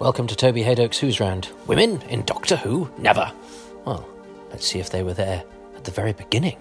Welcome to Toby Hadoke's Who's Round. Women in Doctor Who? Never. Well, let's see if they were there at the very beginning.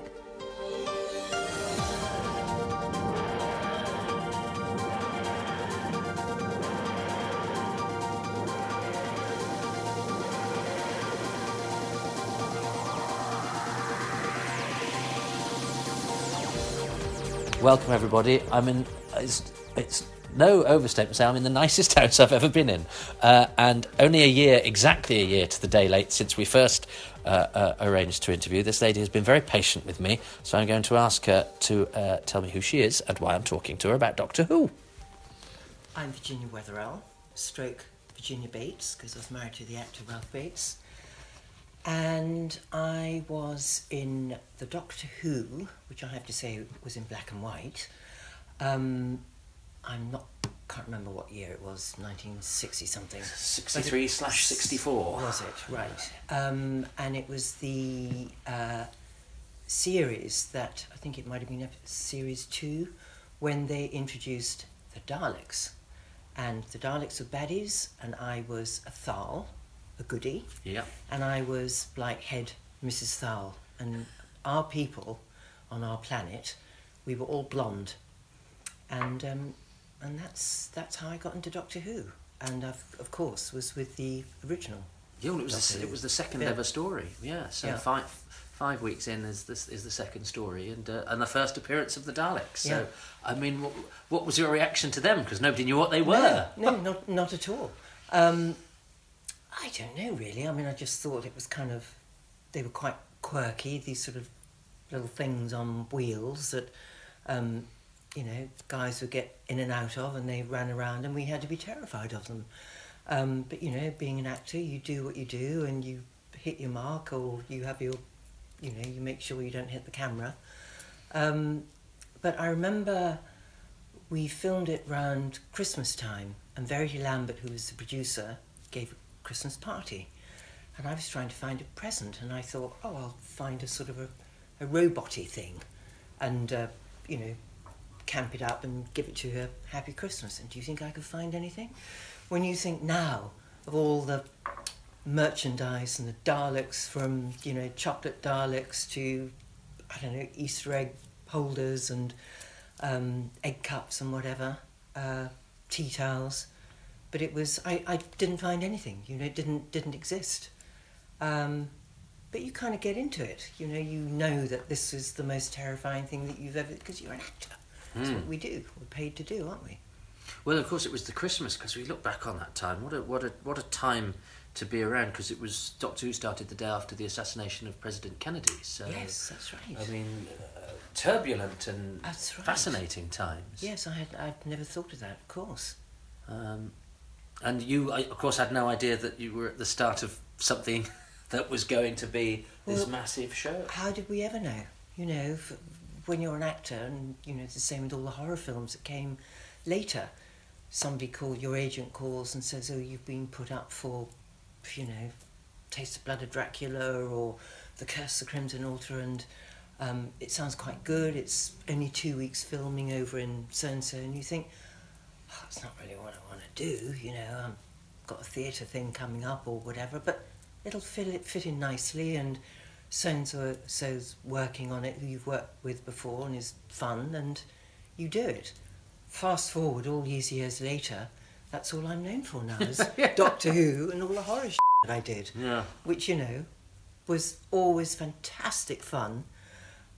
Welcome, everybody. I'm in. It's, it's no overstatement say I'm in the nicest house I've ever been in, uh, and only a year, exactly a year to the day late since we first uh, uh, arranged to interview. This lady has been very patient with me, so I'm going to ask her to uh, tell me who she is and why I'm talking to her about Doctor Who. I'm Virginia Wetherell, stroke Virginia Bates, because I was married to the actor Ralph Bates. And I was in the Doctor Who, which I have to say was in black and white. Um, I'm not, can't remember what year it was, 1960 something. 63 slash 64. Was it? Right. Um, and it was the uh, series that, I think it might have been series two, when they introduced the Daleks. And the Daleks were baddies, and I was a Thal, a goody Yeah. and I was like head Mrs. Thal. And our people on our planet, we were all blonde, and um, and that's that's how I got into Doctor Who. And I've, of course was with the original. Yeah, well, it was the, it was the second Yeah. ever story. Yeah, so Yeah. five five weeks in is this is the second story and uh, and the first appearance of the Daleks. So. I mean, what, what was your reaction to them? Because nobody knew what they were. No, no, not not at all. Um, I don't know really. I mean, I just thought it was kind of they were quite quirky. These sort of little things on wheels that um, you know guys would get in and out of, and they ran around, and we had to be terrified of them. Um, but you know, being an actor, you do what you do, and you hit your mark, or you have your, you know, you make sure you don't hit the camera. Um, but I remember we filmed it round Christmas time, and Verity Lambert, who was the producer, gave a Christmas party. And I was trying to find a present, and I thought, oh, I'll find a sort of a, a roboty thing, and uh, you know, camp it up and give it to her. Happy Christmas. And do you think I could find anything? When you think now of all the merchandise and the Daleks, from you know, chocolate Daleks to I don't know, Easter egg holders and um, egg cups and whatever, uh, tea towels. But it was I, I didn't find anything. You know, it didn't didn't exist. Um, but you kind of get into it. You know, you know that this is the most terrifying thing that you've ever because you're an actor. That's what we do. We're paid to do, aren't we? Well, of course, it was the Christmas because we look back on that time. What a what a what a time to be around because it was Doctor Who started the day after the assassination of President Kennedy. So yes, that's right. I mean, uh, turbulent and That's right. fascinating times. yes, I had I'd never thought of that. Of course. Um, and you, I, of course, had no idea that you were at the start of something that was going to be this Well, massive show. How did we ever know? You know, when you're an actor, and you know, it's the same with all the horror films that came later. Somebody called, your agent calls and says, "Oh, you've been put up for, you know, Taste of Blood of Dracula or The Curse of the Crimson Altar," and um, it sounds quite good. It's only two weeks filming over in so and so, and you think, oh, "It's not really what I want to do." You know, I've got a theatre thing coming up or whatever, but it'll fit it fit in nicely and so and so so's working on it who you've worked with before and is fun and you do it. Fast forward all these years later, that's all I'm known for now is Doctor Who and all the horror shit that I did. Yeah. Which, you know, was always fantastic fun.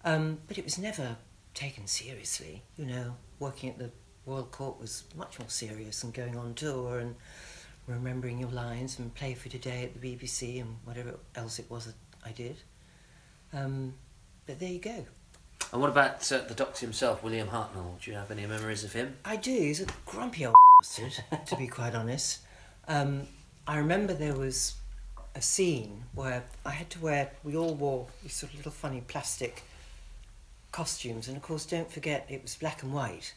Um, but it was never taken seriously. You know, working at the Royal Court was much more serious and going on tour and remembering your lines and play for today at the BBC and whatever else it was that I did. Um, but there you go. And what about uh, the Doctor himself, William Hartnell? Do you have any memories of him? I do. He's a grumpy old bastard, to be quite honest. Um, I remember there was a scene where I had to wear. We all wore these sort of little funny plastic costumes, and of course, don't forget it was black and white,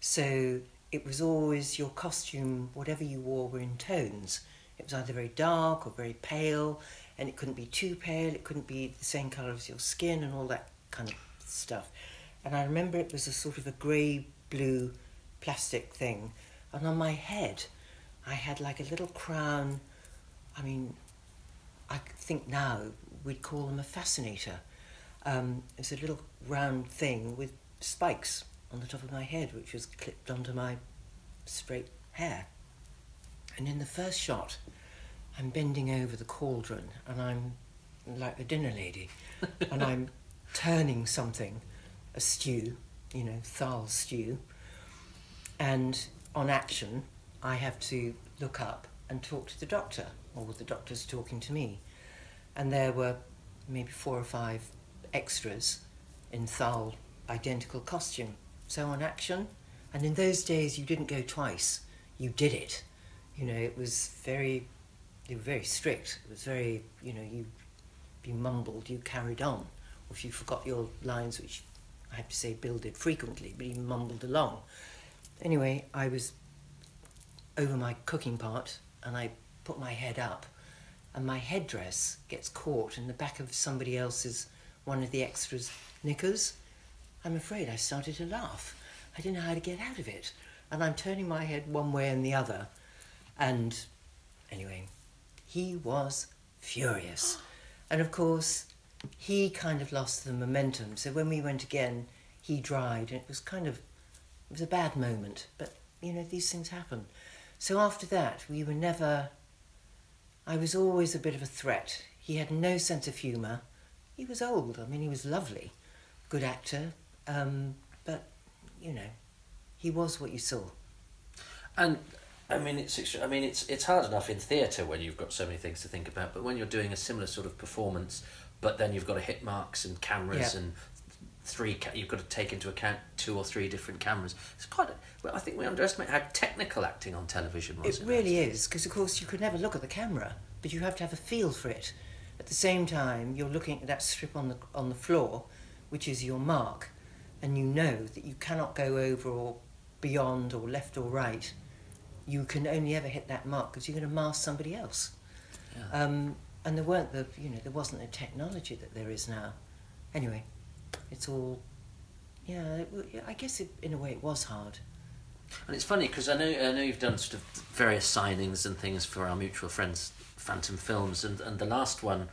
so it was always your costume, whatever you wore, were in tones. It was either very dark or very pale, and it couldn't be too pale. It couldn't be the same colour as your skin, and all that kind of stuff. And I remember it was a sort of a grey blue plastic thing, and on my head, I had like a little crown. I mean, I think now we'd call them a fascinator. Um, was a little round thing with spikes on the top of my head, which was clipped onto my straight hair. And in the first shot, I'm bending over the cauldron and I'm like the dinner lady and I'm turning something, a stew, you know, thal stew. And on action, I have to look up and talk to the doctor, or the doctor's talking to me. And there were maybe four or five extras in thal identical costume. So on action, and in those days you didn't go twice, you did it. You know, it was very, they were very strict. It was very, you know, you, you mumbled, you carried on. Or if you forgot your lines, which I have to say Bill did frequently, but he mumbled along. Anyway, I was over my cooking pot and I put my head up and my headdress gets caught in the back of somebody else's, one of the extras' knickers. I'm afraid I started to laugh. I didn't know how to get out of it. And I'm turning my head one way and the other. And anyway, he was furious. And of course, he kind of lost the momentum. So when we went again, he dried, and it was kind of, it was a bad moment. But you know, these things happen. So after that, we were never. I was always a bit of a threat. He had no sense of humour. He was old. I mean, he was lovely, good actor. Um, but you know, he was what you saw. And I mean, it's extra- I mean, it's it's hard enough in theatre when you've got so many things to think about. But when you're doing a similar sort of performance, but then you've got to hit marks and cameras Yeah. and three. Ca- you've got to take into account two or three different cameras. It's quite. A, well, I think we underestimate how technical acting on television was. It really is, because of course you could never look at the camera, but you have to have a feel for it. At the same time, you're looking at that strip on the on the floor, which is your mark, and you know that you cannot go over or beyond or left or right. You can only ever hit that mark because you're going to mask somebody else. Yeah. Um, and there weren't the you know there wasn't the technology that there is now. Anyway, it's all yeah. It, I guess it, in a way it was hard. And it's funny because I know I know you've done sort of various signings and things for our mutual friends, Phantom Films, and and the last one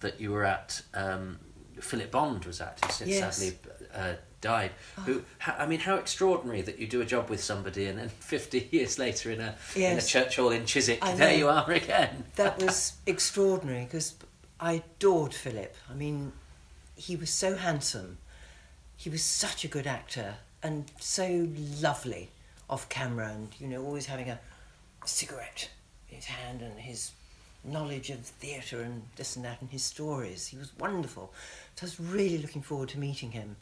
that you were at, um, Philip Bond was at, Yes. sadly uh, died. Ah. Who I mean, how extraordinary that you do a job with somebody and then fifty years later in a in a church hall in Chiswick, there you are again. that was extraordinary because I adored Philip. I mean, he was so handsome. He was such a good actor and so lovely off camera, and you know, always having a cigarette in his hand and his knowledge of theatre and this and that and his stories. He was wonderful. So I was really looking forward to meeting him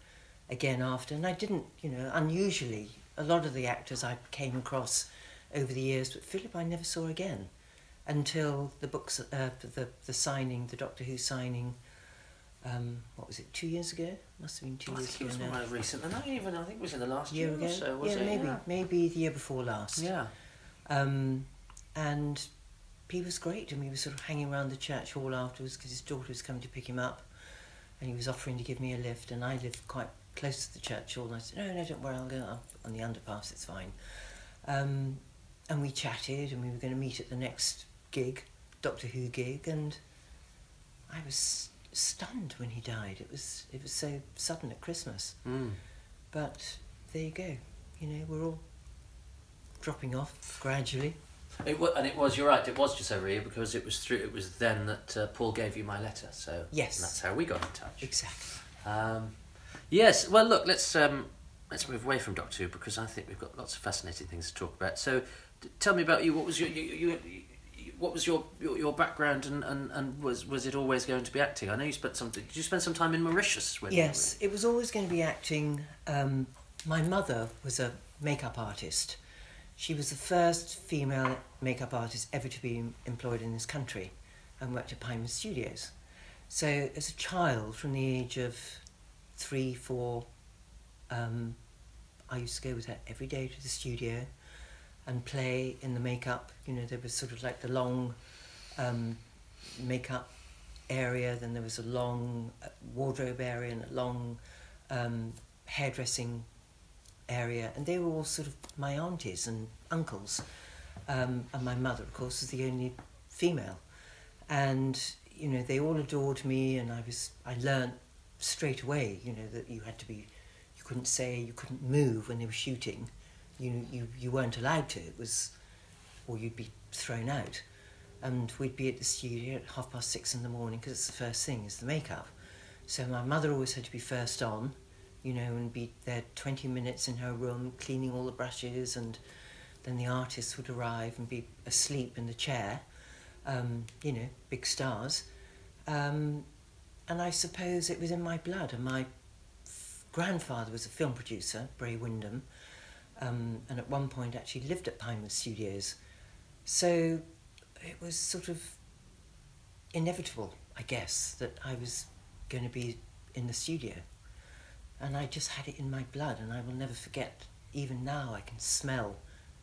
again after. And I didn't, you know, unusually, a lot of the actors I came across over the years, but Philip I never saw again until the books, uh, the the signing, the Doctor Who signing. Um, what was it? Two years ago? Must have been two I years think it was ago now. more recent than that. Even I think it was in the last year year, ago. or so. Was yeah, it? maybe Yeah. maybe the year before last. yeah. Um, and he was great, and we were sort of hanging around the church hall afterwards because his daughter was coming to pick him up, and he was offering to give me a lift, and I lived quite close to the church hall, and I said, no, no, don't worry, I'll go up on the underpass, it's fine. Um, and we chatted, and we were going to meet at the next gig, Doctor Who gig, and I was stunned when he died. It was it was so sudden at Christmas. Mm. But there you go. You know, we're all dropping off gradually. It wa- and it was. You're right. It was just over here because it was through. It was then that uh, Paul gave you my letter. So Yes. that's how we got in touch. Exactly. Um, yes. Well, look. Let's um, let's move away from Doctor Who because I think we've got lots of fascinating things to talk about. So, tell me about you. What was your you, you, you, what was your, your your background and, and, and was was it always going to be acting? I know you spent some. Did you spend some time in Mauritius? When Yes, it was always going to be acting. Um, my mother was a makeup artist. She was the first female makeup artist ever to be employed in this country and worked at Pinewood Studios. So, as a child, from the age of three, four, um, I used to go with her every day to the studio and play in the makeup. You know, there was sort of like the long um, makeup area, then there was a long uh, wardrobe area and a long um, hairdressing area, and they were all sort of my aunties and uncles. Um, and my mother, of course, was the only female. And, you know, they all adored me and I was, I learned straight away, you know, that you had to be, you couldn't say, you couldn't move when they were shooting. You, you, you weren't allowed to. It was, or you'd be thrown out. And we'd be at the studio at half past six in the morning because it's the first thing, is the makeup. So my mother always had to be first on, you know, and be there 20 minutes in her room cleaning all the brushes and then the artists would arrive and be asleep in the chair, um, you know, big stars. Um, and I suppose it was in my blood. And my grandfather was a film producer, Bray Wyndham, um, and at one point actually lived at Pinewood Studios. So it was sort of inevitable, I guess, that I was going to be in the studio. And I just had it in my blood, and I will never forget. Even now, I can smell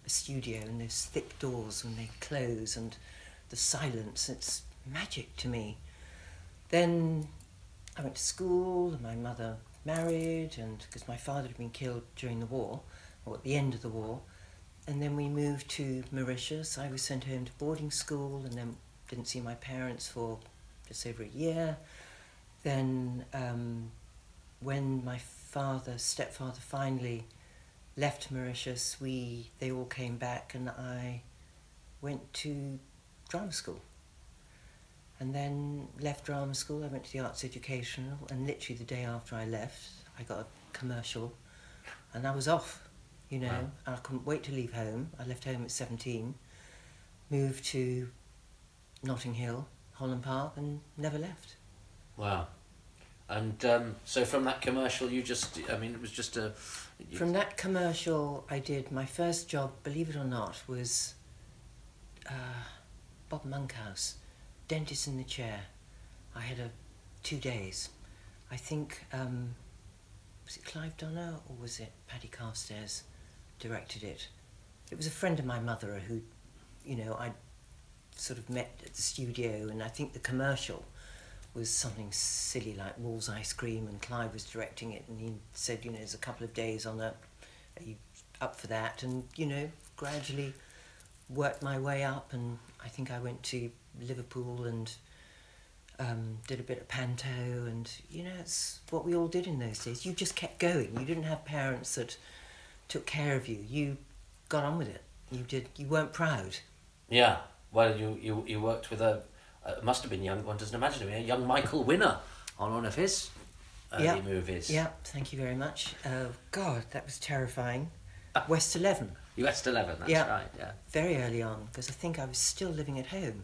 a studio and those thick doors when they close and the silence. It's magic to me. Then I went to school, and my mother married, and because my father had been killed during the war, or at the end of the war, and then we moved to Mauritius. I was sent home to boarding school, and then didn't see my parents for just over a year. Then, um, when my father, stepfather, finally left Mauritius, we they all came back, and I went to drama school. And then left drama school. I went to the arts educational, and literally the day after I left, I got a commercial, and I was off. You know, Wow. and I couldn't wait to leave home. I left home at seventeen, moved to Notting Hill, Holland Park, and never left. Wow. And um, so from that commercial, you just, I mean, it was just a. you- From that commercial, I did my first job, believe it or not, was uh, Bob Monkhouse, dentist in the chair. I had a two days. I think um, was it Clive Donner or was it Paddy Carstairs directed it? It was a friend of my mother who, you know, I sort of met at the studio, and I think the commercial was something silly like Wall's Ice Cream, and Clive was directing it, and he said, you know, there's a couple of days on that, are you up for that? And, you know, gradually worked my way up, and I think I went to Liverpool and um, did a bit of panto, and, you know, it's what we all did in those days. You just kept going. You didn't have parents that took care of you. You got on with it. You did. You weren't proud. Yeah. Well, you, you, you worked with a. Uh, must have been young. One doesn't imagine him. A young Michael Winner on one of his early Yeah. movies. Yeah, thank you very much. Uh, God, that was terrifying. West 11, West Eleven. That's Yeah. right. Yeah. very early on, because I think I was still living at home.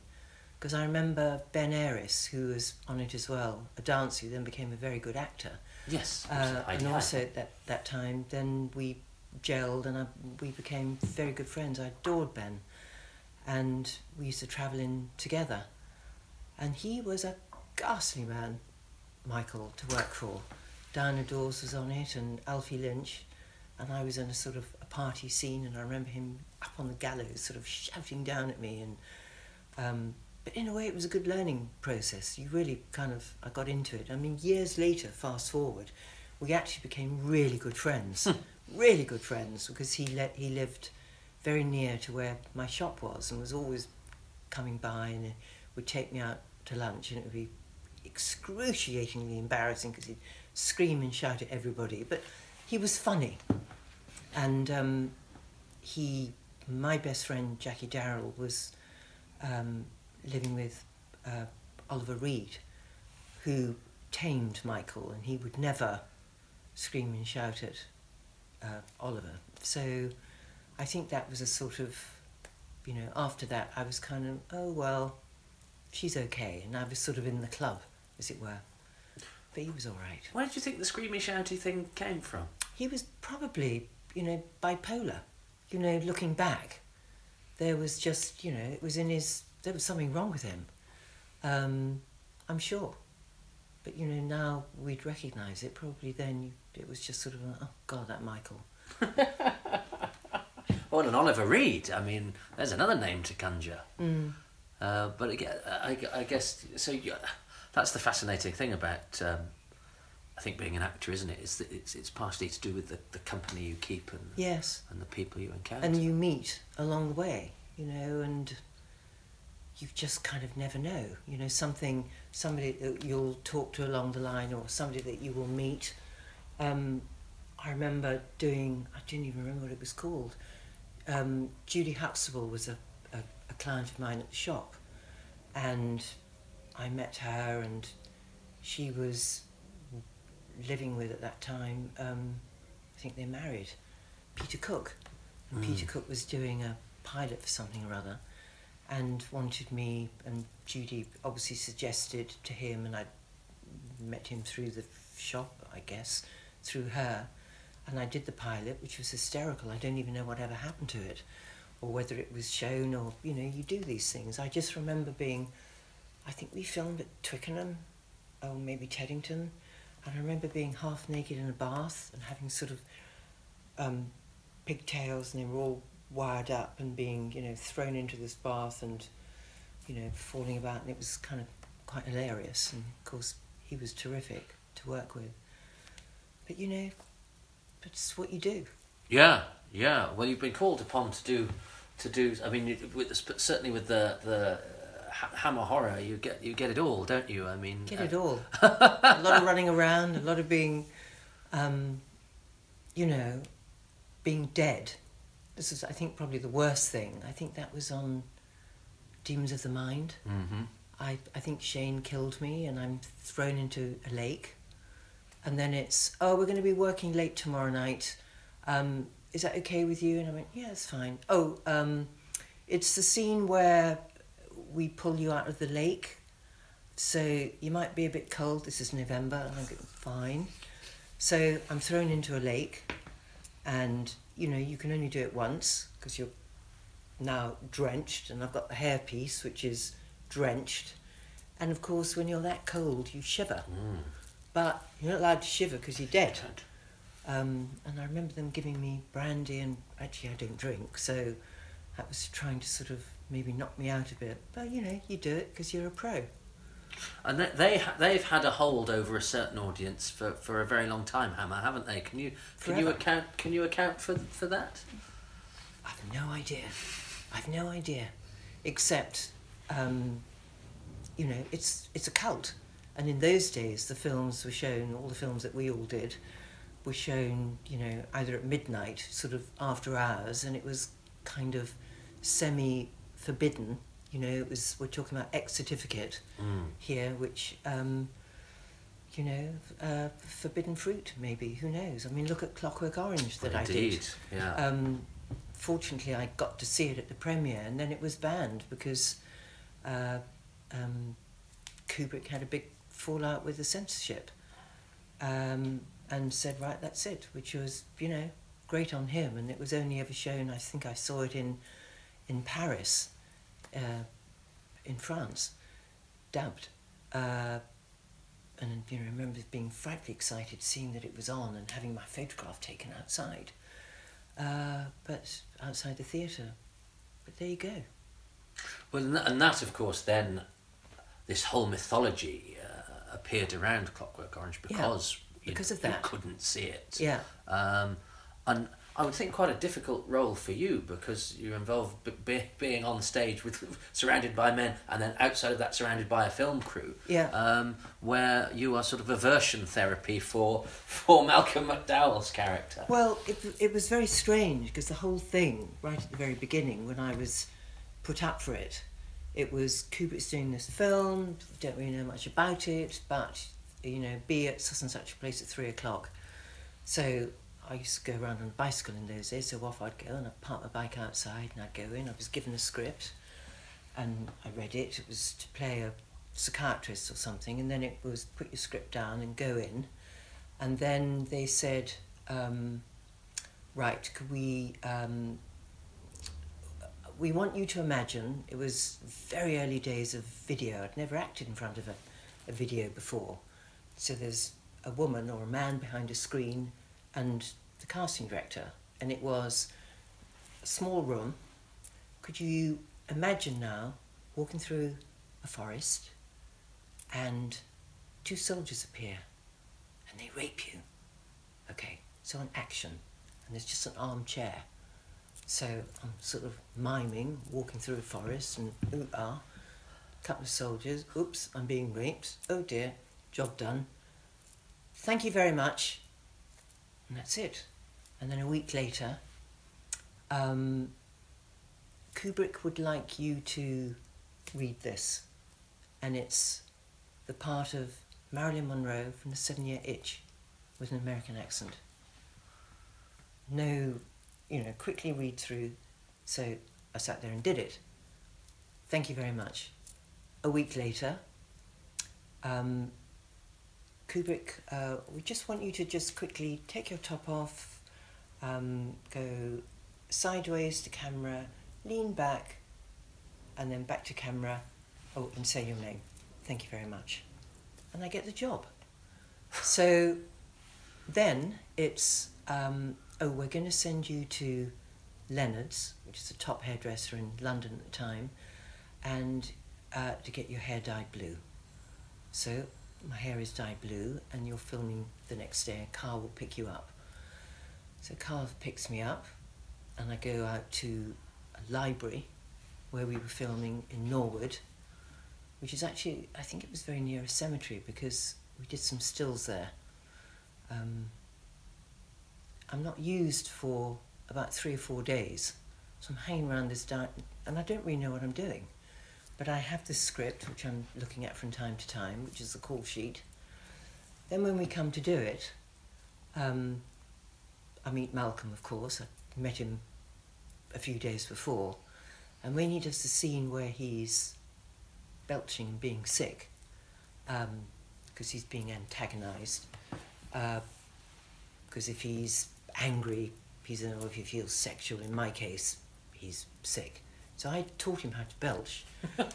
Because I remember Ben Aris, who was on it as well, a dancer who then became a very good actor. Yes. Uh, and also at that, that time, then we gelled and I, we became very good friends. I adored Ben. And we used to travel in together. And he was a ghastly man, Michael, to work for. Diana Dors was on it and Alfie Lynch. And I was in a sort of a party scene and I remember him up on the gallows sort of shouting down at me and um, but in a way, it was a good learning process. You really kind of, I got into it. I mean, years later, fast forward, we actually became really good friends. really good friends because he let he lived very near to where my shop was and was always coming by and would take me out to lunch and it would be excruciatingly embarrassing because he'd scream and shout at everybody. But he was funny, and um, he, my best friend Jacquie Daryl was um, living with uh, Oliver Reed, who tamed Michael, and he would never scream and shout at uh, Oliver. So I think that was a sort of, you know, after that I was kind of, oh well, she's okay, and I was sort of in the club, as it were. But he was all right. Where do you think the screamy shouty thing came from? He was probably, you know, bipolar. You know, looking back, there was just, you know, it was in his, there was something wrong with him. Um, I'm sure. But, you know, now we'd recognise it. Probably then it was just sort of, oh, God, that Michael. Well, and Oliver Reed. I mean, there's another name to conjure. Mm. Uh, but again, I, I guess so. That's the fascinating thing about, um, I think, being an actor, isn't it? Is that it's it's partially to do with the, the company you keep and Yes. and the people you encounter. And you meet along the way. you know, and you just kind of never know. You know, something, somebody that you'll talk to along the line or somebody that you will meet. Um, I remember doing, I didn't even remember what it was called. Um, Judy Huxtable was a, a, a client of mine at the shop, and I met her, and she was living with at that time, um, I think they married, Peter Cook. And Peter Cook was doing a pilot for something or other and wanted me, and Judy obviously suggested to him, and I met him through the shop, I guess, through her. And I did the pilot, which was hysterical. I don't even know what ever happened to it, or whether it was shown, or, you know, you do these things. I just remember being, I think we filmed at Twickenham, or maybe Teddington, and I remember being half naked in a bath and having sort of um, pigtails, and they were all wired up and being, you know, thrown into this bath and, you know, falling about, and it was kind of quite hilarious. And of course, he was terrific to work with. But you know, it's what you do. Yeah, yeah. Well, you've been called upon to do, to do. I mean, with certainly with the the uh, Hammer horror, you get you get it all, don't you? I mean, Get uh, it all. a lot of running around, a lot of being, um, you know, being dead. This is, I think, probably the worst thing. I think that was on Demons of the Mind. Mm-hmm. I, I think Shane killed me and I'm thrown into a lake. And then it's, oh, we're going to be working late tomorrow night. Um, is that okay with you? And I went, yeah, it's fine. Oh, um, it's the scene where we pull you out of the lake. So you might be a bit cold. This is November. And I'm going, fine. So I'm thrown into a lake. And, you know, you can only do it once because you're now drenched. And I've got the hairpiece, which is drenched. And of course, when you're that cold, you shiver. Mm. But you're not allowed to shiver because you're dead. Um, and I remember them giving me brandy, and actually, I don't drink, so that was trying to sort of maybe knock me out a bit. But you know, you do it because you're a pro. And they, they they've had a hold over a certain audience for, for a very long time, Hammer, haven't they? Can you can you account can you account for for that? I've no idea. I've no idea, except, um, you know, it's it's a cult, and in those days, the films were shown. All the films that we all did were shown, you know, either at midnight, sort of after hours, and it was kind of semi forbidden. You know, it was we're talking about X certificate Mm. here, which. Um, you know, uh, forbidden fruit, maybe. Who knows? I mean, look at Clockwork Orange that I did. Indeed, yeah. Um, fortunately, I got to see it at the premiere, and then it was banned because uh, um, Kubrick had a big fallout with the censorship, um, and said, "Right, that's it," which was, you know, great on him. And it was only ever shown. I think I saw it in in Paris, uh, in France, dubbed. Uh, and you know, I remember being frightfully excited seeing that it was on and having my photograph taken outside uh, but outside the theatre. But there you go. Well, and that, and that, of course, then this whole mythology uh, appeared around Clockwork Orange Yeah, because you, because of you that. couldn't see it. Yeah. Um, and I would think quite a difficult role for you because you're involved b- being on stage with surrounded by men and then outside of that surrounded by a film crew. Yeah. Um, where you are sort of aversion therapy for for Malcolm McDowell's character. Well, it, it was very strange because the whole thing, right at the very beginning, when I was put up for it, it was Kubrick's doing this film, don't really know much about it, but, you know, be at such and such a place at three o'clock. So I used to go around on a bicycle in those days, so off I'd go and I'd park my bike outside and I'd go in. I was given a script and I read it. It was to play a psychiatrist or something, and then it was put your script down and go in. And then they said, um, right, could we, um, we want you to imagine, it was very early days of video. I'd never acted in front of a, a video before. So there's a woman or a man behind a screen and the casting director. And it was a small room. Could you imagine now walking through a forest and two soldiers appear and they rape you? Okay, so an action. And there's just an armchair. So I'm sort of miming, walking through a forest, and ooh ah, couple of soldiers. Oops, I'm being raped. Oh dear, job done. Thank you very much. And that's it. And then a week later, um, Kubrick would like you to read this. And it's the part of Marilyn Monroe from The Seven Year Itch with an American accent. No, you know, quickly read through. So I sat there and did it. Thank you very much. A week later, um, Kubrick, uh, we just want you to just quickly take your top off, um, go sideways to camera, lean back, and then back to camera. Oh, and say your name. Thank you very much. And I get the job. So then it's, um, oh, we're going to send you to Leonard's, which is the top hairdresser in London at the time, and uh, to get your hair dyed blue. So my hair is dyed blue, and you're filming the next day. Carl will pick you up. So Carl picks me up, and I go out to a library where we were filming in Norwood, which is actually, I think it was very near a cemetery because we did some stills there. Um, I'm not used for about three or four days, so I'm hanging around this di- and I don't really know what I'm doing. But I have this script which I'm looking at from time to time, which is the call sheet. Then when we come to do it, um, I meet Malcolm, of course. I met him a few days before, and when he does the scene where he's belching and being sick, because he's being antagonised, because if he's angry, he's or if he feels sexual. In my case, he's sick. So I taught him how to belch,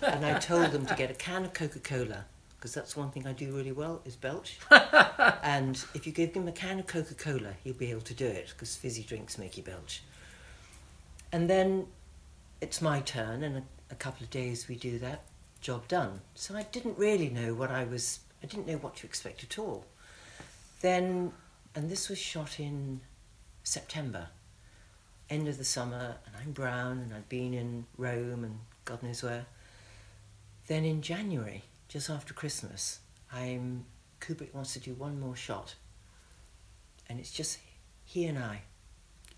and I told them to get a can of Coca Cola because that's one thing I do really well is belch. and if you give him a can of Coca Cola, he'll be able to do it because fizzy drinks make you belch. And then it's my turn, and a, a couple of days we do that, job done. So I didn't really know what I was, I didn't know what to expect at all. Then, and this was shot in September, end of the summer, and I'm brown, and I'd been in Rome and God knows where. Then in January, just after Christmas, I'm Kubrick wants to do one more shot, and it's just he and I,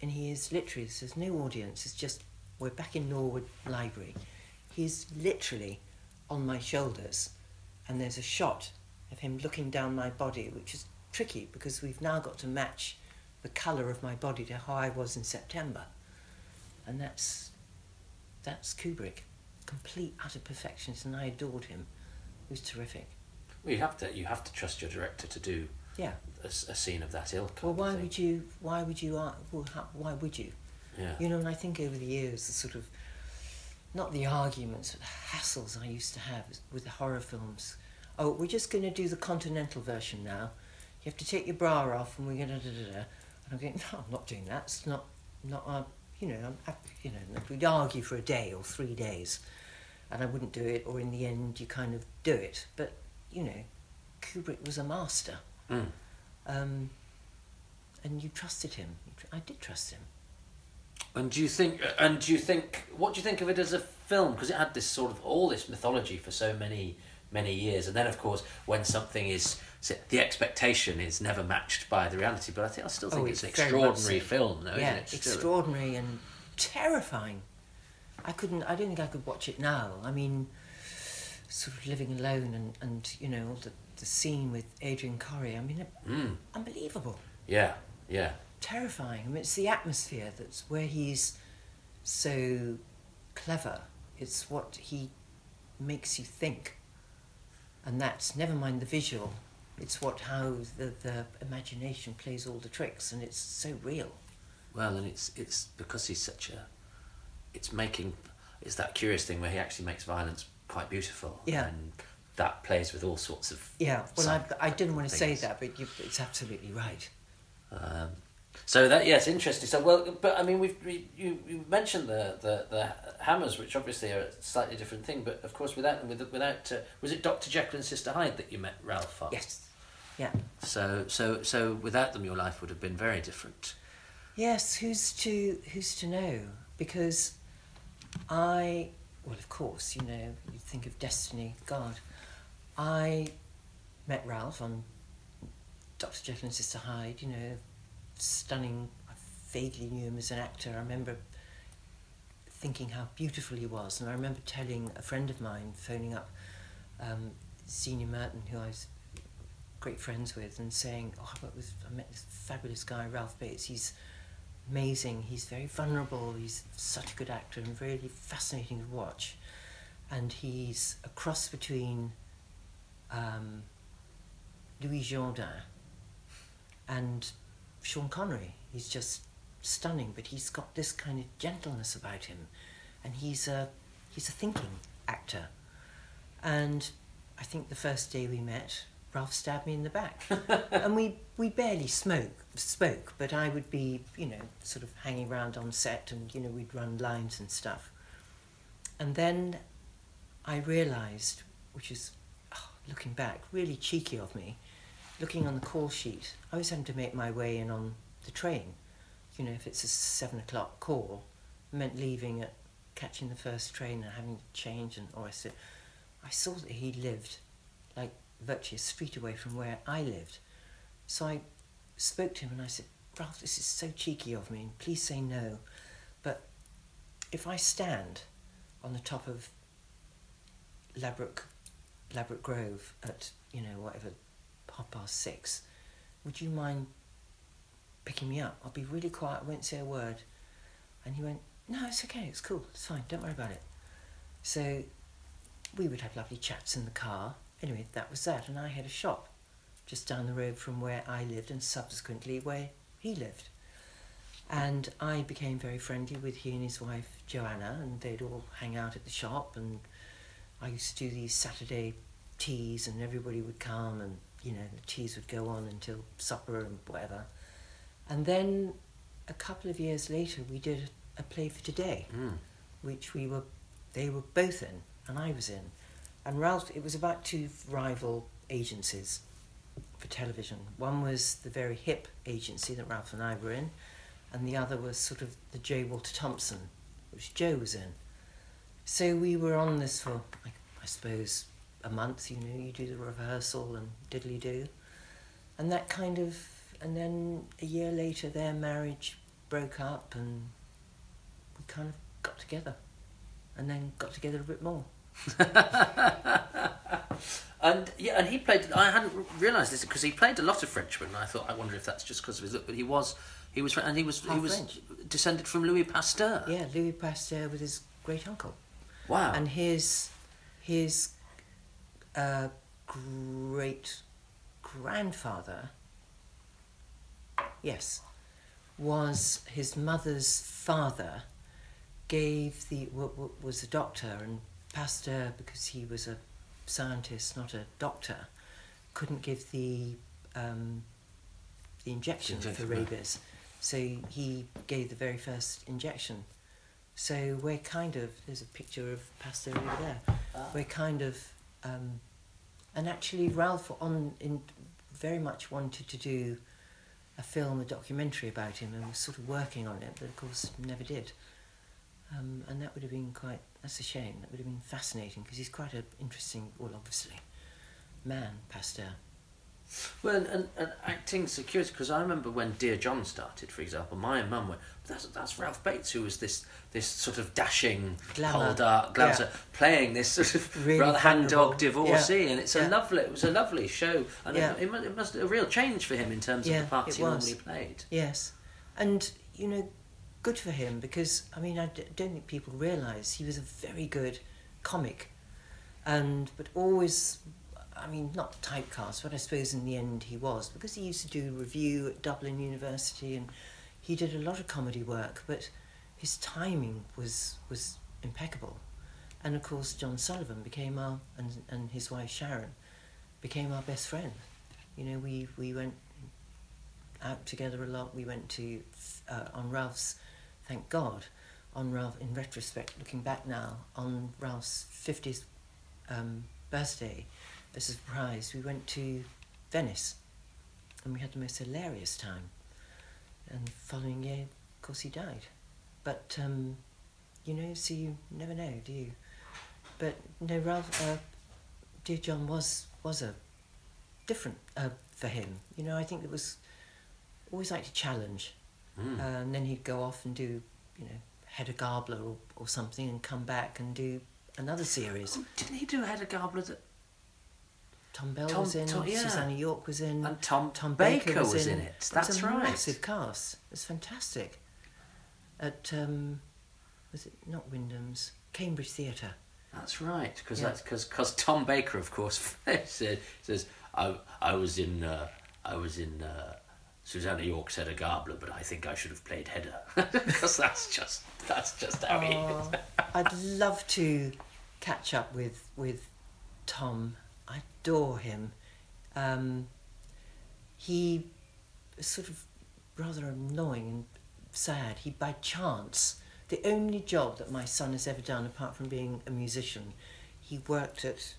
and he is literally there's no audience. It's just we're back in Norwood Library. He's literally on my shoulders, and there's a shot of him looking down my body, which is tricky because we've now got to match the colour of my body to how I was in September. And that's that's Kubrick. Complete utter perfectionist and I adored him. He was terrific. Well, you have to you have to trust your director to do Yeah. a, a scene of that ilk. Well, why would you? Why would you? ar- Well, how, why would you? Yeah. You know, and I think over the years, the sort of not the arguments, but the hassles I used to have with the horror films. Oh, we're just going to do the continental version now. You have to take your bra off, and we're going to da da da. And I'm going, no, I'm not doing that. It's not not. Uh, you know, I'm, you know, we'd argue for a day or three days, and I wouldn't do it. Or in the end, you kind of do it. But you know, Kubrick was a master. Mm. Um, and you trusted him. I did trust him. And do you think? And do you think? What do you think of it as a film? Because it had this sort of all this mythology for so many many years, and then of course when something is the expectation is never matched by the reality. But I think I still think Oh, it's an it's much extraordinary film, though, yeah, isn't it? Extraordinary and terrifying. I couldn't. I don't think I could watch it now. I mean, sort of living alone and and you know all the the scene with Adrienne Corri. I mean, Mm. unbelievable, Yeah, yeah. terrifying. I mean, it's the atmosphere that's where he's so clever. It's what he makes you think, and that's never mind the visual. It's what how the the imagination plays all the tricks, and it's so real. Well, and it's it's because he's such a. It's making. It's that curious thing where he actually makes violence quite beautiful. Yeah. And that plays with all sorts of. Yeah, well, I, I didn't want to say that, but you, it's absolutely right. Um, so that yes, interesting. So well, but I mean, we've we, you you mentioned the, the the hammers, which obviously are a slightly different thing, but of course without them, with, without uh, was it Doctor Jekyll and Sister Hyde that you met Ralph on? Yes. Yeah. So so so without them, your life would have been very different. Yes. Who's to Who's to know? because I, well, of course, you know, you think of destiny, God. I met Ralph on Dr. Jekyll and Sister Hyde, you know, stunning. I vaguely knew him as an actor. I remember thinking how beautiful he was, and I remember telling a friend of mine, phoning up um, Zienia Merton, who I was great friends with, and saying, "Oh, I, was, I met this fabulous guy, Ralph Bates. He's amazing. He's very vulnerable. He's such a good actor and really fascinating to watch. And he's a cross between um, Louis Jourdan and Sean Connery. He's just stunning, but he's got this kind of gentleness about him, and he's a he's a thinking actor. And I think the first day we met, Ralph stabbed me in the back, and we we barely smoke spoke, but I would be you know sort of hanging around on set, and you know we'd run lines and stuff. And then I realised, which is oh, looking back, really cheeky of me, looking on the call sheet. I was having to make my way in on the train. You know, if it's a seven o'clock call, meant leaving at catching the first train and having to change and all I said. I saw that he lived like virtually a street away from where I lived. So I spoke to him and I said, Ralph, this is so cheeky of me, and please say no. But if I stand on the top of Ladbroke, Ladbroke Grove at, you know, whatever, half past six, would you mind picking me up? I'll be really quiet, I won't say a word. And he went, no, it's okay, it's cool, it's fine, don't worry about it. So we would have lovely chats in the car. Anyway, that was that, and I had a shop just down the road from where I lived and subsequently where he lived. And I became very friendly with he and his wife Joanna, and they'd all hang out at the shop. And I used to do these Saturday teas, and everybody would come, and you know the teas would go on until supper and whatever. And then a couple of years later, we did a play for today, Mm. which we were, they were both in, and I was in. And Ralph, it was about two rival agencies for television. One was the very hip agency that Ralph and I were in, and the other was sort of the J. Walter Thompson, which Joe was in. So we were on this for, I, I suppose, a month. You know, you do the rehearsal and diddly do, and that kind of, and then a year later, their marriage broke up, and we kind of got together, and then got together a bit more. And yeah, and he played. I hadn't realised this because he played a lot of Frenchmen. And I thought, I wonder if that's just because of his look. But he was, he was, and he was, he oh, was French. descended from Louis Pasteur. Yeah, Louis Pasteur with his great uncle. Wow. and his his uh, great grandfather yes was his mother's father gave the w- w- was a doctor and Pasteur because he was a scientist not a doctor couldn't give the um, the injection, Injection, for rabies so he gave the very first injection so we're kind of there's a picture of Pasteur over there. Ah. We're kind of um, and actually Ralph on in very much wanted to do a film, a documentary about him, and was sort of working on it, but of course never did. Um, and that would have been quite. That's a shame. That would have been fascinating because he's quite an interesting, well, obviously, man, Pasteur. Well, and, and, acting security because I remember when Dear John started, for example, my mum went, "That's that's Ralph Bates, who was this this sort of dashing, cold dark glamor, Yeah. playing this sort of Really rather hang dog vulnerable. divorcee, Yeah. and it's a lovely, it was a lovely show, and Yeah. it, it, must, it must a real change for him in terms Yeah, of the parts he normally played. Yes, and you know, good for him because I mean I d- don't think people realise he was a very good comic, and but always, I mean not typecast, but I suppose in the end he was because he used to do revue at Dublin University and he did a lot of comedy work, but his timing was was impeccable, and of course John Sullivan became our and and his wife Sharon became our best friend. You know, we we went out together a lot. We went to uh, on Ralph's, thank God, on Ralph. In retrospect, looking back now, on Ralph's fiftieth um, birthday, a surprise, we went to Venice, and we had the most hilarious time. And the following year, of course, he died. but um, you know, so you never know, do you? But no, Ralph, uh, Dear John was was a different uh, for him. You know, I think it was always like to challenge, Mm. uh, and then he'd go off and do, you know, Hedda Gabler or, or something, and come back and do another series. Oh, didn't he do Hedda Gabler? That... Tom Bell Tom- was in, Tom- yeah. Susannah York was in, And Tom, Tom Baker, Baker, was, in, it. That's was a right. Massive cast. It was fantastic. At um, was it not Wyndham's Cambridge Theatre? That's right, because Yeah. that's because Tom Baker, of course, said, says I I was in uh, I was in uh, Susannah York's Hedda Gabler, but I think I should have played Hedda because that's just that's just how he is. Oh, I'd love to catch up with with Tom. Adore him. Um, he sort of rather annoying and sad. He by chance the only job that my son has ever done apart from being a musician, he worked at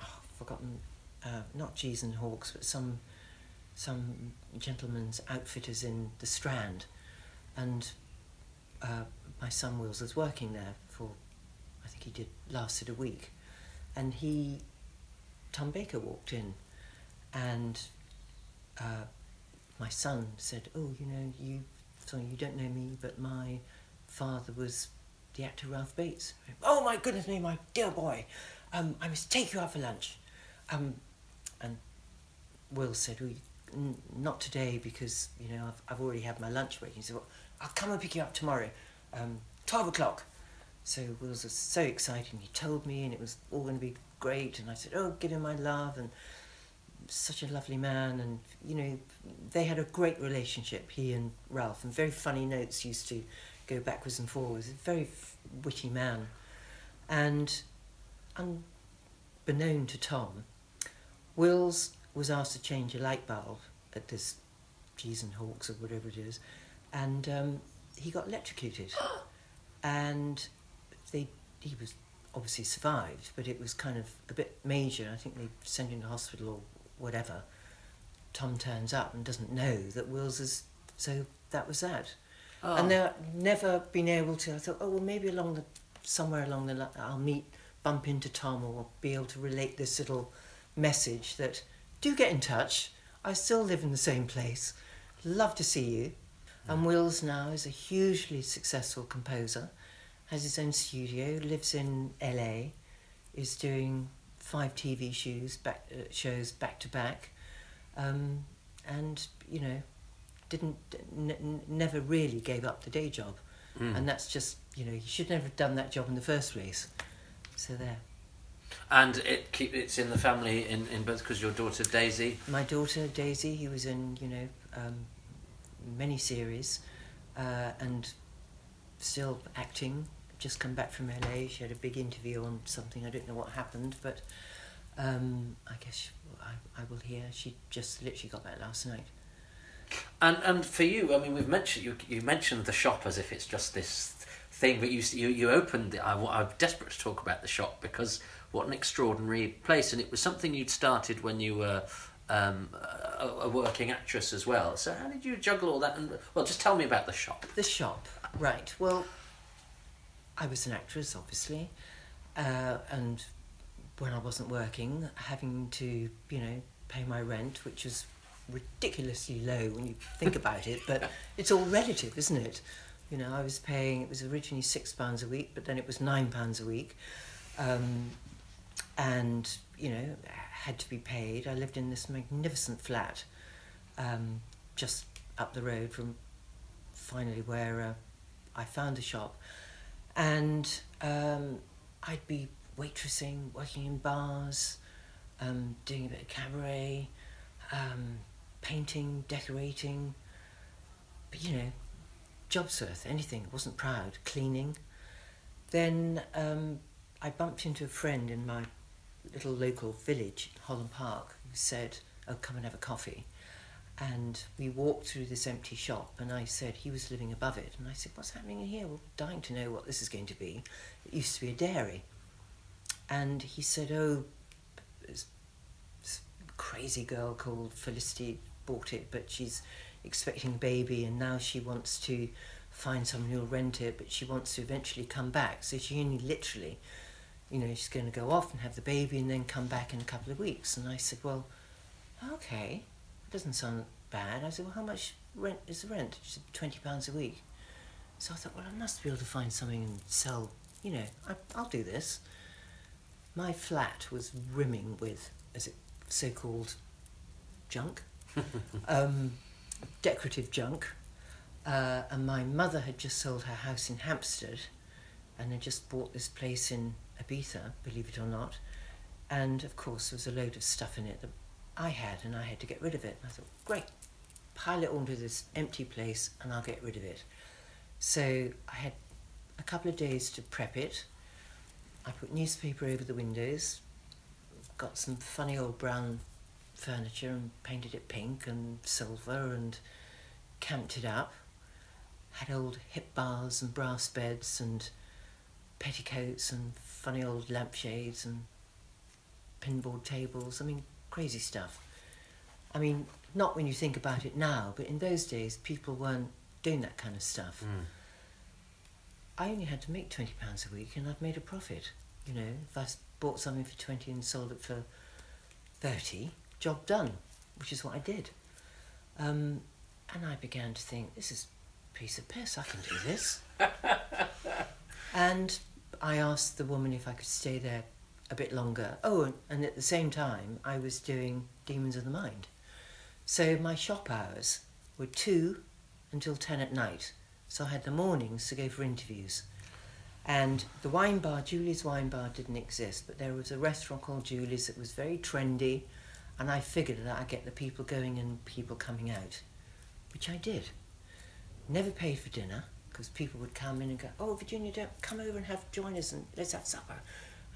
oh, I've forgotten uh, not Gieves and Hawkes, but some some gentleman's outfitters in the Strand, and uh, my son Wills was working there for, I think he did lasted a week, and he, Tom Baker walked in, and uh, my son said, "Oh, you know, you, sorry, you don't know me, but my father was the actor Ralph Bates." Oh my goodness me, my dear boy, um, I must take you out for lunch, um, and Will said, "Oh, not today because you know I've, I've already had my lunch break." He said, "Well, I'll come and pick you up tomorrow, um, twelve o'clock." So Wills was so excited. He told me, and it was all going to be great. And I said, "Oh, give him my love." And such a lovely man, and you know, they had a great relationship. He and Ralph, and very funny notes used to go backwards and forwards. A very f- witty man, and unbeknown to Tom, Wills was asked to change a light bulb at this Gieves and Hawkes or whatever it is, and um, he got electrocuted. and they he was obviously survived, but it was kind of a bit major. I think they sent him to hospital or whatever. Tom turns up and doesn't know that Wills is so that was that. Oh. And they're never been able to. I thought, oh well, maybe along the somewhere along the I'll meet, bump into Tom, or be able to relate this little message that do get in touch. I still live in the same place. Love to see you. And mm. Wills now is a hugely successful composer, has his own studio, lives in LA, is doing five TV shows back uh, shows back to back, um, and you know, didn't n- never really gave up the day job, Mm. and that's just you know you should never have done that job in the first place. So there. And it keep it's in the family in in both because your daughter Daisy. My daughter Daisy, who was in you know um, many series, uh, and still acting. Just come back from LA. She had a big interview on something. I don't know what happened, but um, I guess I, I will hear. She just literally got back last night. And and for you, I mean, we've mentioned you you mentioned the shop as if it's just this thing, but you you you opened. it. I, I'm desperate to talk about the shop because what an extraordinary place, and it was something you'd started when you were. Um, a, a working actress as well. So how did you juggle all that? And well, just tell me about the shop. The shop, right. Well, I was an actress, obviously, uh, and when I wasn't working, having to, you know, pay my rent, which was ridiculously low when you think about it, but it's all relative, isn't it? You know, I was paying, it was originally six pounds a week, but then it was nine pounds a week. Um, and, you know, had to be paid. I lived in this magnificent flat um, just up the road from finally where uh, I found the shop. And um, I'd be waitressing, working in bars, um, doing a bit of cabaret, um, painting, decorating. But you know, jobs worth anything. Wasn't proud. Cleaning. Then um, I bumped into a friend in my little local village, Holland Park, who said, "Oh, come and have a coffee." And we walked through this empty shop, and I said he was living above it, and I said, "What's happening in here?" Well, dying to know what this is going to be. It used to be a dairy, and he said, "Oh, this this crazy girl called Felicity bought it, but she's expecting a baby, and now she wants to find someone who'll rent it, but she wants to eventually come back. So she only literally, you know, she's going to go off and have the baby and then come back in a couple of weeks. And I said, well, okay, it doesn't sound bad. I said, well, how much rent is the rent? She said, twenty pounds a week. So I thought, well, I must be able to find something and sell. You know, I, I'll do this. My flat was rimming with, as it so-called, junk, um, decorative junk. Uh, and my mother had just sold her house in Hampstead, and had just bought this place in Ibiza, believe it or not. And of course, there was a load of stuff in it that I had, and I had to get rid of it. And I thought, great, pile it onto this empty place, and I'll get rid of it. So I had a couple of days to prep it. I put newspaper over the windows, got some funny old brown furniture and painted it pink and silver and camped it up. Had old hip bars and brass beds and petticoats and funny old lampshades and pinboard tables. I mean, crazy stuff. I mean, not when you think about it now, but in those days, people weren't doing that kind of stuff. Mm. I only had to make twenty pounds a week, and I've made a profit. You know, if I bought something for twenty and sold it for thirty, job done, which is what I did. Um, and I began to think, this is a piece of piss. I can do this. and I asked the woman if I could stay there a bit longer. Oh, and- at the same time, I was doing Demons of the Mind. So my shop hours were two until ten at night. So I had the mornings to go for interviews. And the wine bar, Julie's wine bar, didn't exist, but there was a restaurant called Julie's that was very trendy, and I figured that I'd get the people going and people coming out, which I did. Never paid for dinner because people would come in and go, "Oh, Virginia, don't come over and have join us and let's have supper."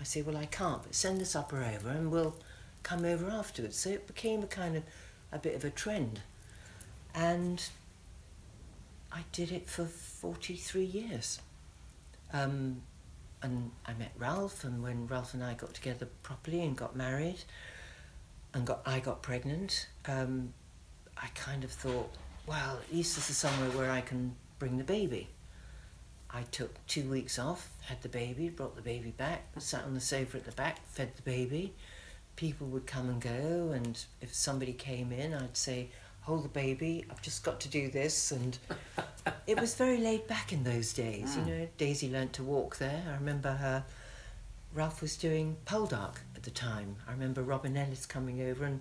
I say, "Well, I can't, but send the supper over and we'll come over afterwards." So it became a kind of a bit of a trend, and I did it for forty-three years. Um, and I met Ralph, and when Ralph and I got together properly and got married, and got I got pregnant, um, I kind of thought, well, at least this is somewhere where I can bring the baby. I took two weeks off, had the baby, brought the baby back, sat on the sofa at the back, fed the baby. People would come and go, and if somebody came in, I'd say, hold the baby, I've just got to do this. And it was very laid back in those days. You Mm. know, Daisy learnt to walk there. I remember her, Ralph was doing Poldark at the time. I remember Robin Ellis coming over, and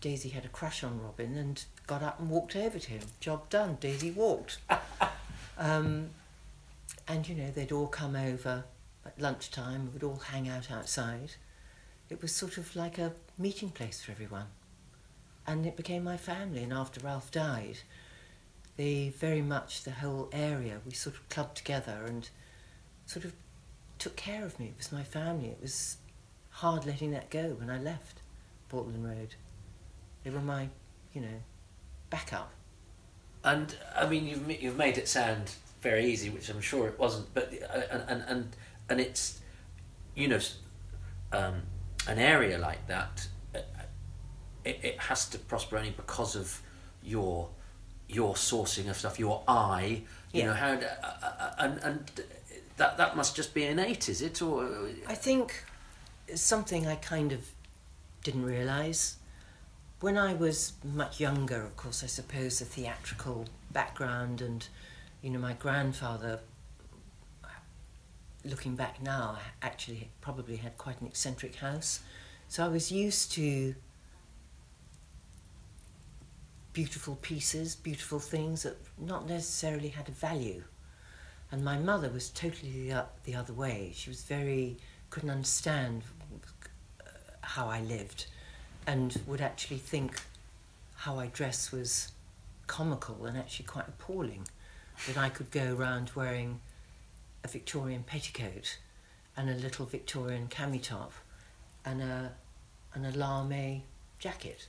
Daisy had a crush on Robin and got up and walked over to him. Job done. Daisy walked. um, and you know, they'd all come over at lunchtime, we'd all hang out outside. It was sort of like a meeting place for everyone. And it became my family. And after Ralph died, they very much, the whole area, we sort of clubbed together and sort of took care of me. It was my family. It was hard letting that go when I left Portland Road. They were my, you know, backup. And I mean, you've you've made it sound very easy, which I'm sure it wasn't. But uh, and and and, and it's you know um, an area like that. uh, It, it has to prosper only because of your your sourcing of stuff, your eye. You Yeah. know how uh, uh, and and that that must just be innate, is it? Or I think something I kind of didn't realise. When I was much younger, of course, I suppose the theatrical background and, you know, my grandfather, looking back now, actually probably had quite an eccentric house. So I was used to beautiful pieces, beautiful things that not necessarily had a value. And my mother was totally the, the other way. She was very, couldn't understand uh, how I lived and would actually think how I dress was comical and actually quite appalling. That I could go around wearing a Victorian petticoat and a little Victorian cami top and a, and a lame jacket.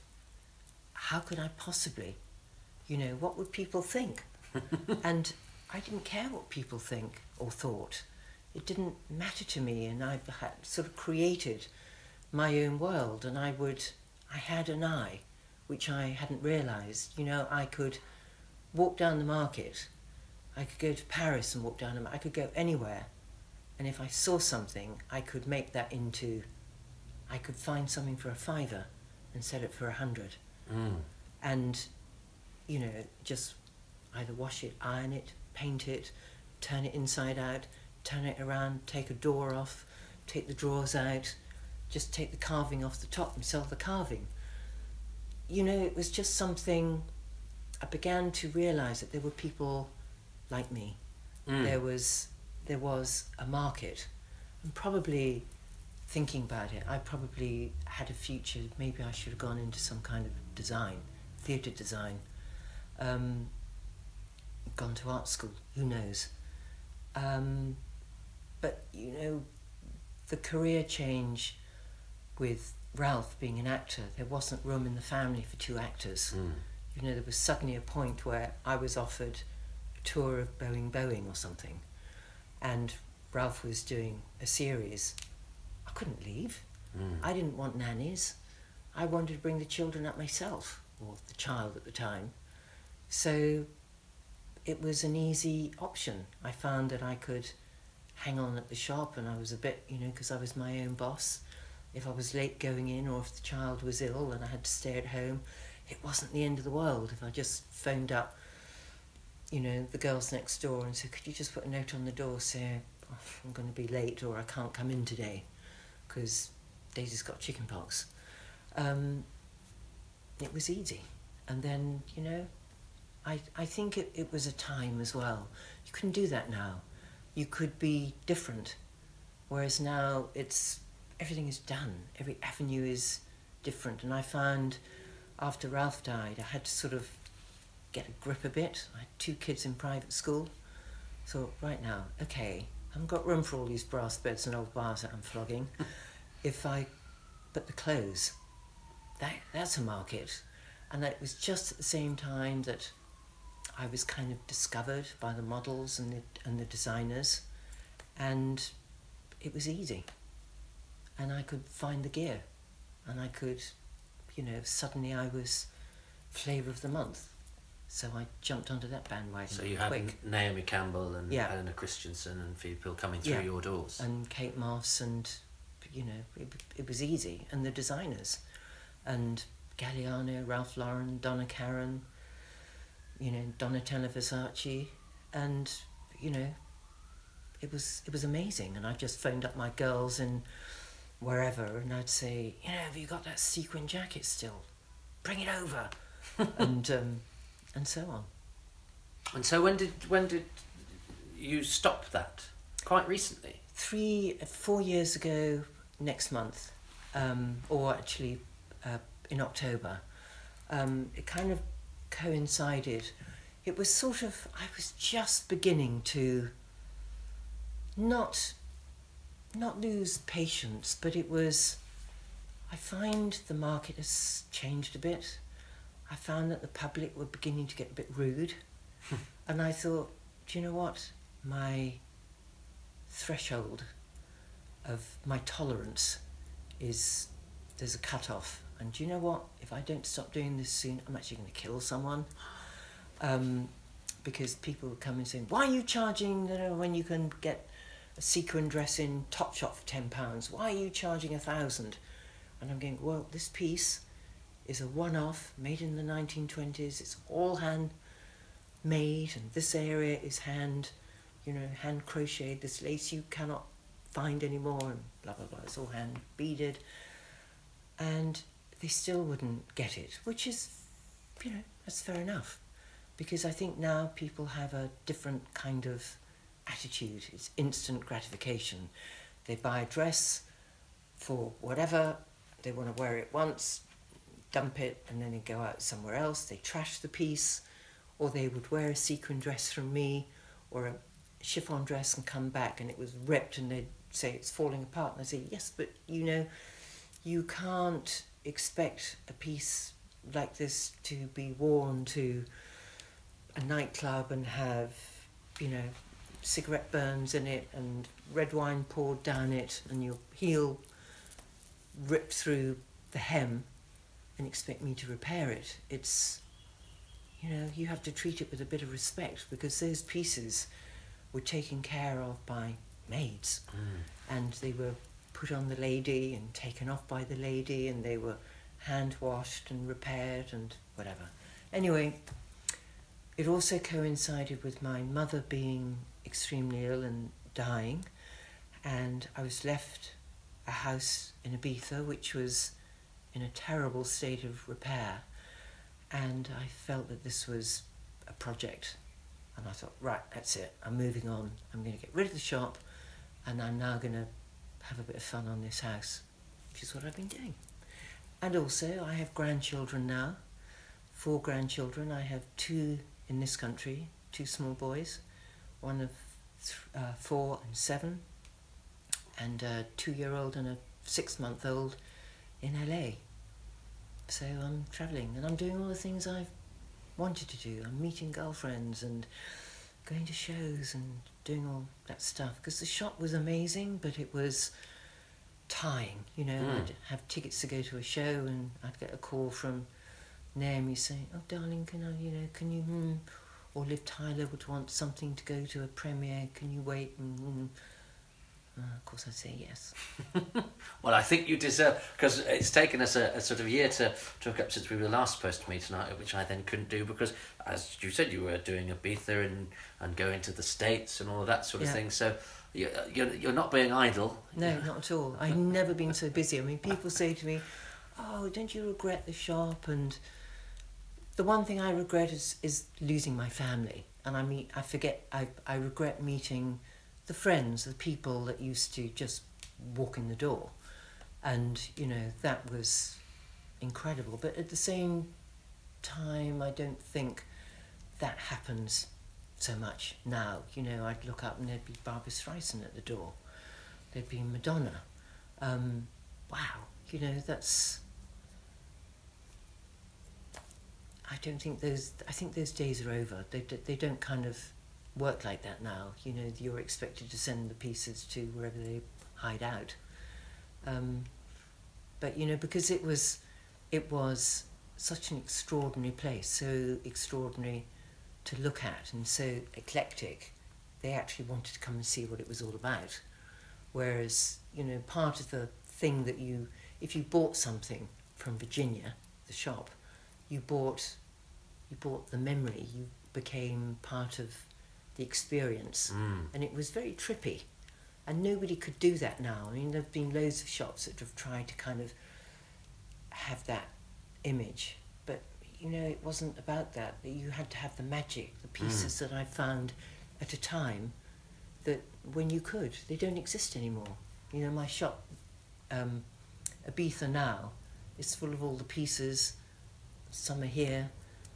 How could I possibly? You know, what would people think? and I didn't care what people think or thought. It didn't matter to me, and I had sort of created my own world, and I would, I had an eye, which I hadn't realised. You know, I could walk down the market. I could go to Paris and walk down them. I could go anywhere. And if I saw something, I could make that into, I could find something for a fiver and sell it for a hundred. Mm. And, you know, just either wash it, iron it, paint it, turn it inside out, turn it around, take a door off, take the drawers out, just take the carving off the top and sell the carving. You know, it was just something I began to realize that there were people like me. Mm. There was there was a market, and probably thinking about it, I probably had a future. Maybe I should have gone into some kind of design, theatre design, um, gone to art school. Who knows? Um, but you know, the career change with Ralph being an actor, there wasn't room in the family for two actors. Mm. You know, there was suddenly a point where I was offered tour of Boeing Boeing or something, and Ralph was doing a series. I couldn't leave. Mm. I didn't want nannies. I wanted to bring the children up myself, or the child at the time. So it was an easy option. I found that I could hang on at the shop, and I was a bit, you know, because I was my own boss. If I was late going in, or if the child was ill and I had to stay at home, it wasn't the end of the world. If I just phoned up, you know, the girls next door and said, "Could you just put a note on the door saying oh, I'm going to be late or I can't come in today because Daisy's got chicken pox?" Um, it was easy, and then you know, I I think it, it was a time as well. You couldn't do that now. You could be different, whereas now it's everything is done. Every avenue is different, and I found after Ralph died, I had to sort of get a grip a bit. I had two kids in private school. So right now, okay, I haven't got room for all these brass beds and old bars that I'm flogging. if I, but the clothes, that that's a market, and it was just at the same time that I was kind of discovered by the models and the and the designers, and it was easy. And I could find the gear, and I could, you know, suddenly I was flavour of the month. So I jumped onto that bandwagon. So you had quick. Naomi Campbell and Yeah. Helena Christensen and people coming through Yeah. your doors. and Kate Moss and you know it, it was easy and the designers and Galliano, Ralph Lauren, Donna Karan, you know Donatella Versace and you know it was it was amazing and I just phoned up my girls in wherever and I'd say you know have you got that sequin jacket still bring it over and um, and so on And so when did when did you stop that? Quite recently. three, four years ago next month, um, or actually uh, in October, um, it kind of coincided. It was sort of, I was just beginning to not, not lose patience, but it was, I find the market has changed a bit. I found that the public were beginning to get a bit rude. and I thought, do you know what? My threshold of my tolerance is there's a cut off. And do you know what? If I don't stop doing this soon, I'm actually going to kill someone. Um, because people would come and say, why are you charging you know, when you can get a sequin dress in Topshop for £10? Why are you charging a thousand? And I'm going, well, this piece is a one-off, made in the 1920s. It's all hand made, and this area is hand, you know, hand crocheted. This lace you cannot find anymore, and blah blah blah. It's all hand beaded, and they still wouldn't get it, which is, you know, that's fair enough, because I think now people have a different kind of attitude. It's instant gratification. They buy a dress for whatever they want to wear it once, dump it, and then they'd go out somewhere else. They trash the piece, or they would wear a sequin dress from me, or a chiffon dress and come back and it was ripped, and they'd say it's falling apart. And I'd say, yes, but you know, you can't expect a piece like this to be worn to a nightclub and have, you know, cigarette burns in it and red wine poured down it and your heel ripped through the hem and expect me to repair it. It's you know, you have to treat it with a bit of respect because those pieces were taken care of by maids Mm. and they were put on the lady and taken off by the lady and they were hand washed and repaired and whatever. Anyway, it also coincided with my mother being extremely ill and dying, and I was left a house in Ibiza which was in a terrible state of repair, and I felt that this was a project, and I thought, right, that's it. I'm moving on. I'm going to get rid of the shop, and I'm now going to have a bit of fun on this house, which is what I've been doing. And also, I have grandchildren now, four grandchildren. I have two in this country, two small boys, one of uh, four and seven, and a two-year-old and a six-month-old in LA. So I'm travelling and I'm doing all the things I've wanted to do. I'm meeting girlfriends and going to shows and doing all that stuff because the shop was amazing, but it was tying. You know, Mm. I'd have tickets to go to a show and I'd get a call from Naomi saying, "Oh, darling, can I, you know, can you?" Hmm, or Liv Tyler would want something to go to a premiere. Can you wait? And, mm. Uh, of course, I'd say yes. Well, I think you deserve because it's taken us a, a sort of year to to hook up since we were last supposed to meet tonight, which I then couldn't do because, as you said, you were doing Ibiza and and going to the states and all of that sort of Yeah. thing. So you you're you're not being idle. No, not at all. I've never been so busy. I mean, people say to me, "Oh, don't you regret the shop?" And the one thing I regret is is losing my family, and I meet I forget I I regret meeting the friends, the people that used to just walk in the door, and you know that was incredible. But at the same time, I don't think that happens so much now. You know, I'd look up and there'd be Barbra Streisand at the door. There'd be Madonna. Um, wow, you know, that's. I don't think those. I think those days are over. They they don't kind of work like that now. You know, you're expected to send the pieces to wherever they hide out. Um, but you know, because it was, it was such an extraordinary place, so extraordinary to look at, and so eclectic. They actually wanted to come and see what it was all about. Whereas, you know, part of the thing that you, if you bought something from Virginia, the shop, you bought, you bought the memory. You became part of the experience, Mm. and it was very trippy. And nobody could do that now. I mean, there've been loads of shops that have tried to kind of have that image, but you know, it wasn't about that. You had to have the magic, the pieces that I found at a time that when you could, they don't exist anymore. You know, my shop, um, Ibiza now, is full of all the pieces. Some are here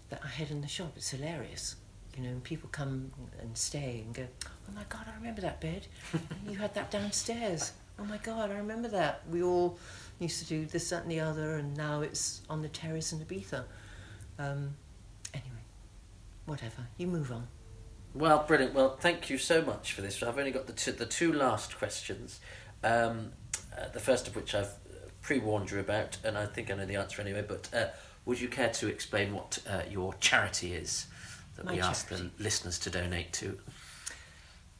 that I had in the shop. It's hilarious. You know, and people come and stay and go, "Oh my God, I remember that bed. you had that downstairs. Oh my God, I remember that. We all used to do this, that, and the other, and now it's on the terrace in Ibiza." Um, anyway, whatever. You move on. Well, brilliant. Well, thank you so much for this. I've only got the two, the two last questions. Um, uh, the first of which I've pre warned you about, and I think I know the answer anyway. But uh, would you care to explain what uh, your charity is that My we ask the listeners to donate to?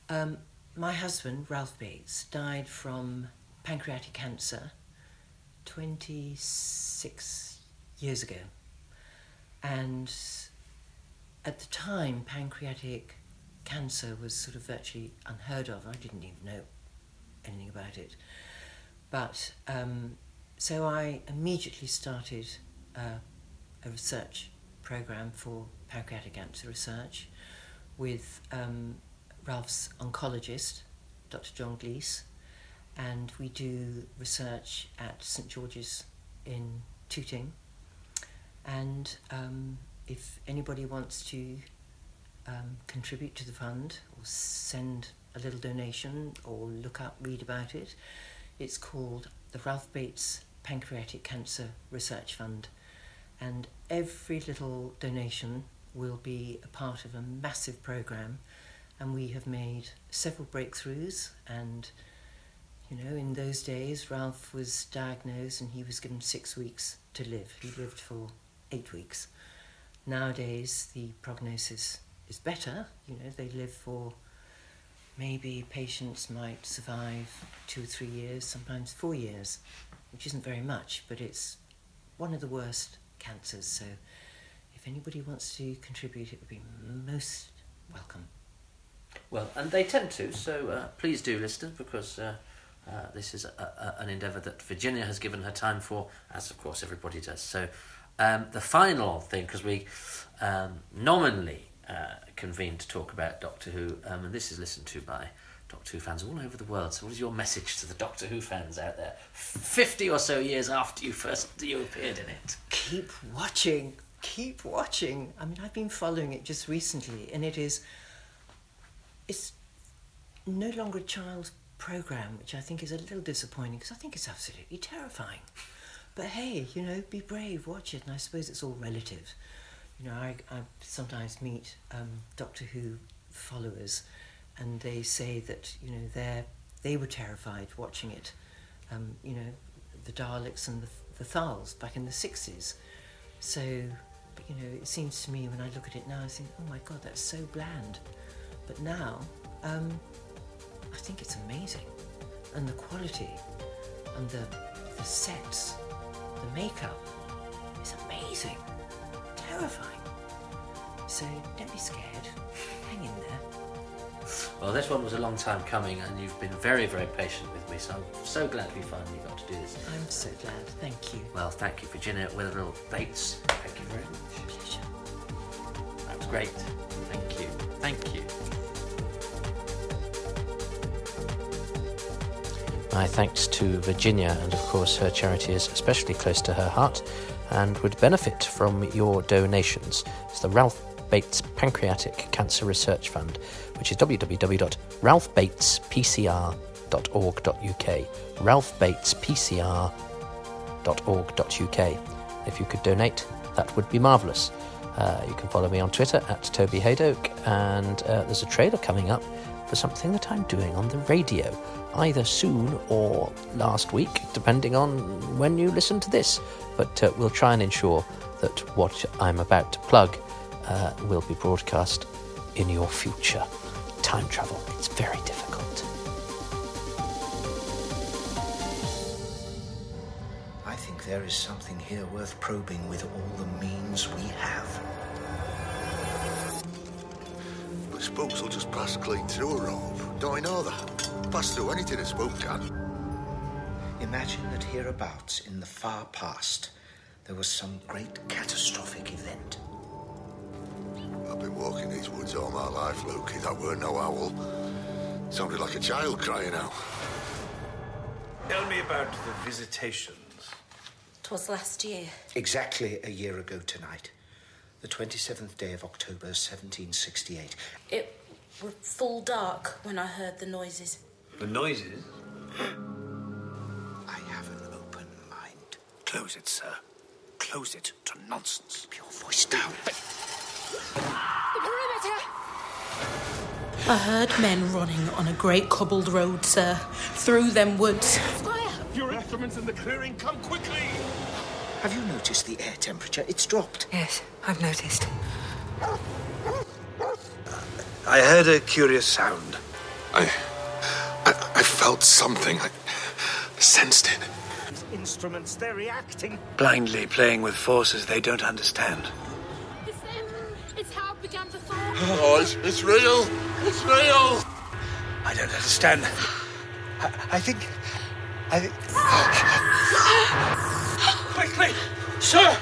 Um, my husband, Ralph Bates, died from pancreatic cancer 26 years ago. And at the time, pancreatic cancer was sort of virtually unheard of. I didn't even know anything about it. But um, so I immediately started uh, a research program for pancreatic cancer research with um, Ralph's oncologist, Dr. John Glees, and we do research at St George's in Tooting. And um, if anybody wants to um, contribute to the fund or send a little donation or look up, read about it, it's called the Ralph Bates Pancreatic Cancer Research Fund. And every little donation will be a part of a massive program. And we have made several breakthroughs. And you know in those days ralph was diagnosed and he was given six weeks to live. He lived for eight weeks. Nowadays the prognosis is better. You know, they live for maybe patients might survive two or three years, sometimes four years, which isn't very much, but it's one of the worst cancers. So if anybody wants to contribute, it would be most welcome. Well, and they tend to, so uh, please do, listeners, because uh, uh, this is a, a, an endeavour that Virginia has given her time for, as of course everybody does. So um, the final thing, because we um, nominally uh, convened to talk about Doctor Who, um, and this is listened to by Doctor Who fans all over the world. So, what is your message to the Doctor Who fans out there, fifty or so years after you first you appeared in it? Keep watching, keep watching. I mean, I've been following it just recently, and it is. It's no longer a child's program, which I think is a little disappointing because I think it's absolutely terrifying. But hey, you know, be brave, watch it, and I suppose it's all relative. You know, I, I sometimes meet um, Doctor Who followers, and they say that you know they they were terrified watching it. Um, you know, the Daleks and the, the Thals back in the sixties. So, you know, it seems to me when I look at it now, I think, oh my God, that's so bland. But now, um, I think it's amazing, and the quality, and the the sets, the makeup is amazing, terrifying. So don't be scared. Hang in there. Well, this one was a long time coming, and you've been very, very patient with me, so I'm so glad we finally got to do this. I'm so glad. Thank you. Well, thank you, Virginia Wetherell Bates. Thank you very much. Pleasure. That was great. Thank you. Thank you. My thanks to Virginia, and of course, her charity is especially close to her heart and would benefit from your donations. It's the Ralph Bates Pancreatic Cancer Research Fund, which is www.ralphbatespcr.org.uk. ralphbatespcr.org.uk. If you could donate, that would be marvellous. Uh, you can follow me on Twitter at Toby Hadoke, and uh, there's a trailer coming up for something that I'm doing on the radio, either soon or last week, depending on when you listen to this. But uh, we'll try and ensure that what I'm about to plug uh, will be broadcast in your future. Time travel, it's very difficult. I think there is something here worth probing with all the means we have. The spooks will just pass clean through a rope. Don't I know that? Pass through anything a spook can. Imagine that hereabouts in the far past there was some great catastrophic event. I've been walking these woods all my life, Lukey. That were no owl. Sounded like a child crying out. Tell me about the visitations. Twas last year. Exactly a year ago tonight, the 27th day of October 1768. It was full dark when I heard the noises. The noises? I have an open mind. Close it, sir. Close it to nonsense. Keep Your voice down. I heard men running on a great cobbled road, sir, through them woods. Your instruments in the clearing, come quickly! Have you noticed the air temperature? It's dropped. Yes, I've noticed. I heard a curious sound. I, I, I felt something. I sensed it. Instruments, they're reacting. Blindly playing with forces they don't understand. It's them. It's how it began to thaw. Oh, it's, it's real. It's real. I don't understand. I, I think. I think. Quickly! Sir!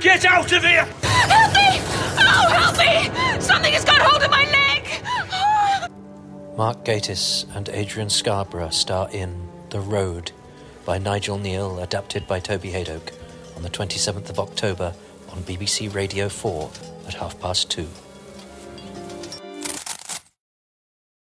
Get out of here! Help me! Oh, help me! Something has got hold of my leg! Mark Gatiss and Adrian Scarborough star in The Road by Nigel Kneale, adapted by Toby Hadoke, on the 27th of October on BBC Radio 4 at half past two.